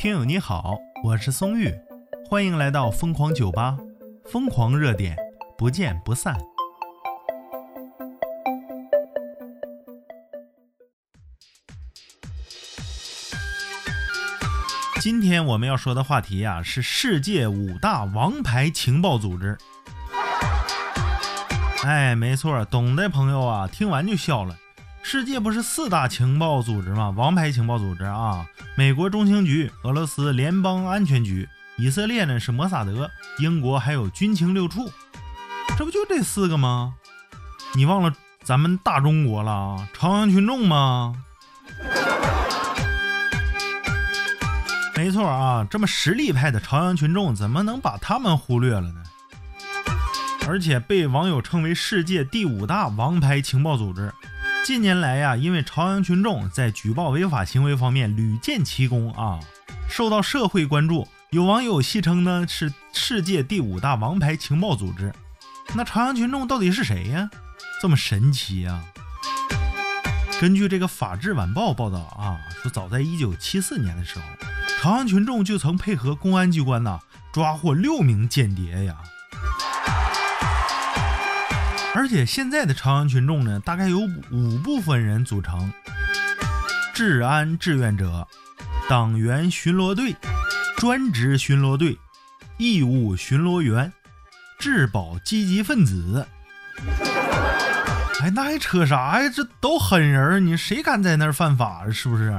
听友你好，我是松玉，欢迎来到疯狂酒吧，疯狂热点，不见不散。今天我们要说的话题呀、是世界五大王牌情报组织。哎，没错，懂的朋友啊，听完就笑了。世界不是四大情报组织吗？王牌情报组织啊，美国中情局、俄罗斯联邦安全局、以色列呢是摩萨德，英国还有军情六处，这不就这四个吗？你忘了咱们大中国了啊？朝阳群众吗？没错啊，这么实力派的朝阳群众，怎么能把他们忽略了呢？而且被网友称为世界第五大王牌情报组织。近年来呀，因为朝阳群众在举报违法行为方面屡建奇功啊，受到社会关注。有网友戏称呢是世界第五大王牌情报组织。那朝阳群众到底是谁呀？这么神奇呀？根据这个《法制晚报》报道啊，说早在1974年的时候，朝阳群众就曾配合公安机关呐、抓获六名间谍呀。而且现在的朝阳群众呢，大概有五部分人组成：治安志愿者、党员巡逻队、专职巡逻队、义务巡逻员、治保积极分子。哎，那还扯啥呀？这都狠人，你谁敢在那儿犯法？是不是？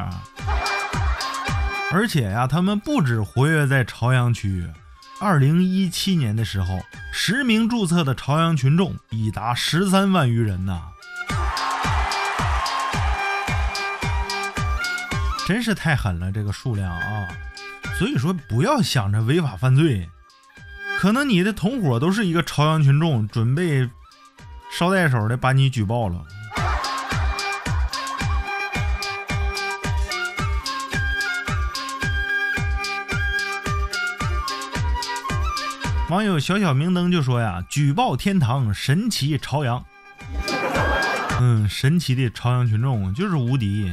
而且呀，他们不止活跃在朝阳区。二零一七年的时候，实名注册的朝阳群众已达十三万余人呐，真是太狠了这个数量啊！所以说，不要想着违法犯罪，可能你的同伙都是一个朝阳群众，准备捎带手的把你举报了。网友小小明灯就说呀：“举报天堂，神奇朝阳。”嗯，神奇的朝阳群众就是无敌。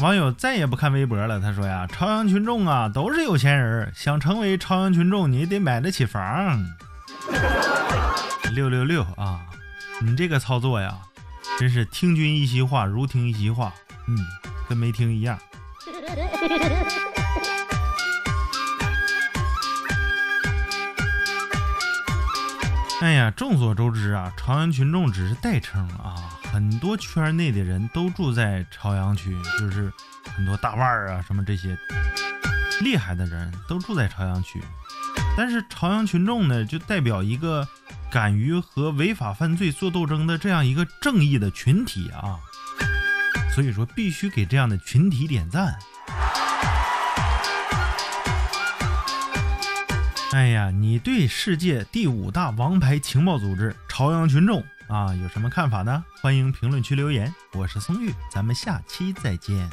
网友再也不看微博了，他说呀：“朝阳群众啊，都是有钱人，想成为朝阳群众，你得买得起房。”六六六啊！你这个操作呀，真是听君一席话，如听一席话，嗯，跟没听一样。哎呀，众所周知啊，朝阳群众只是代称啊，很多圈内的人都住在朝阳区，就是很多大腕儿啊，什么这些厉害的人都住在朝阳区。但是朝阳群众呢，就代表一个敢于和违法犯罪做斗争的这样一个正义的群体啊，所以说必须给这样的群体点赞。哎呀，你对世界第五大王牌情报组织朝阳群众啊有什么看法呢？欢迎评论区留言。我是松玉，咱们下期再见。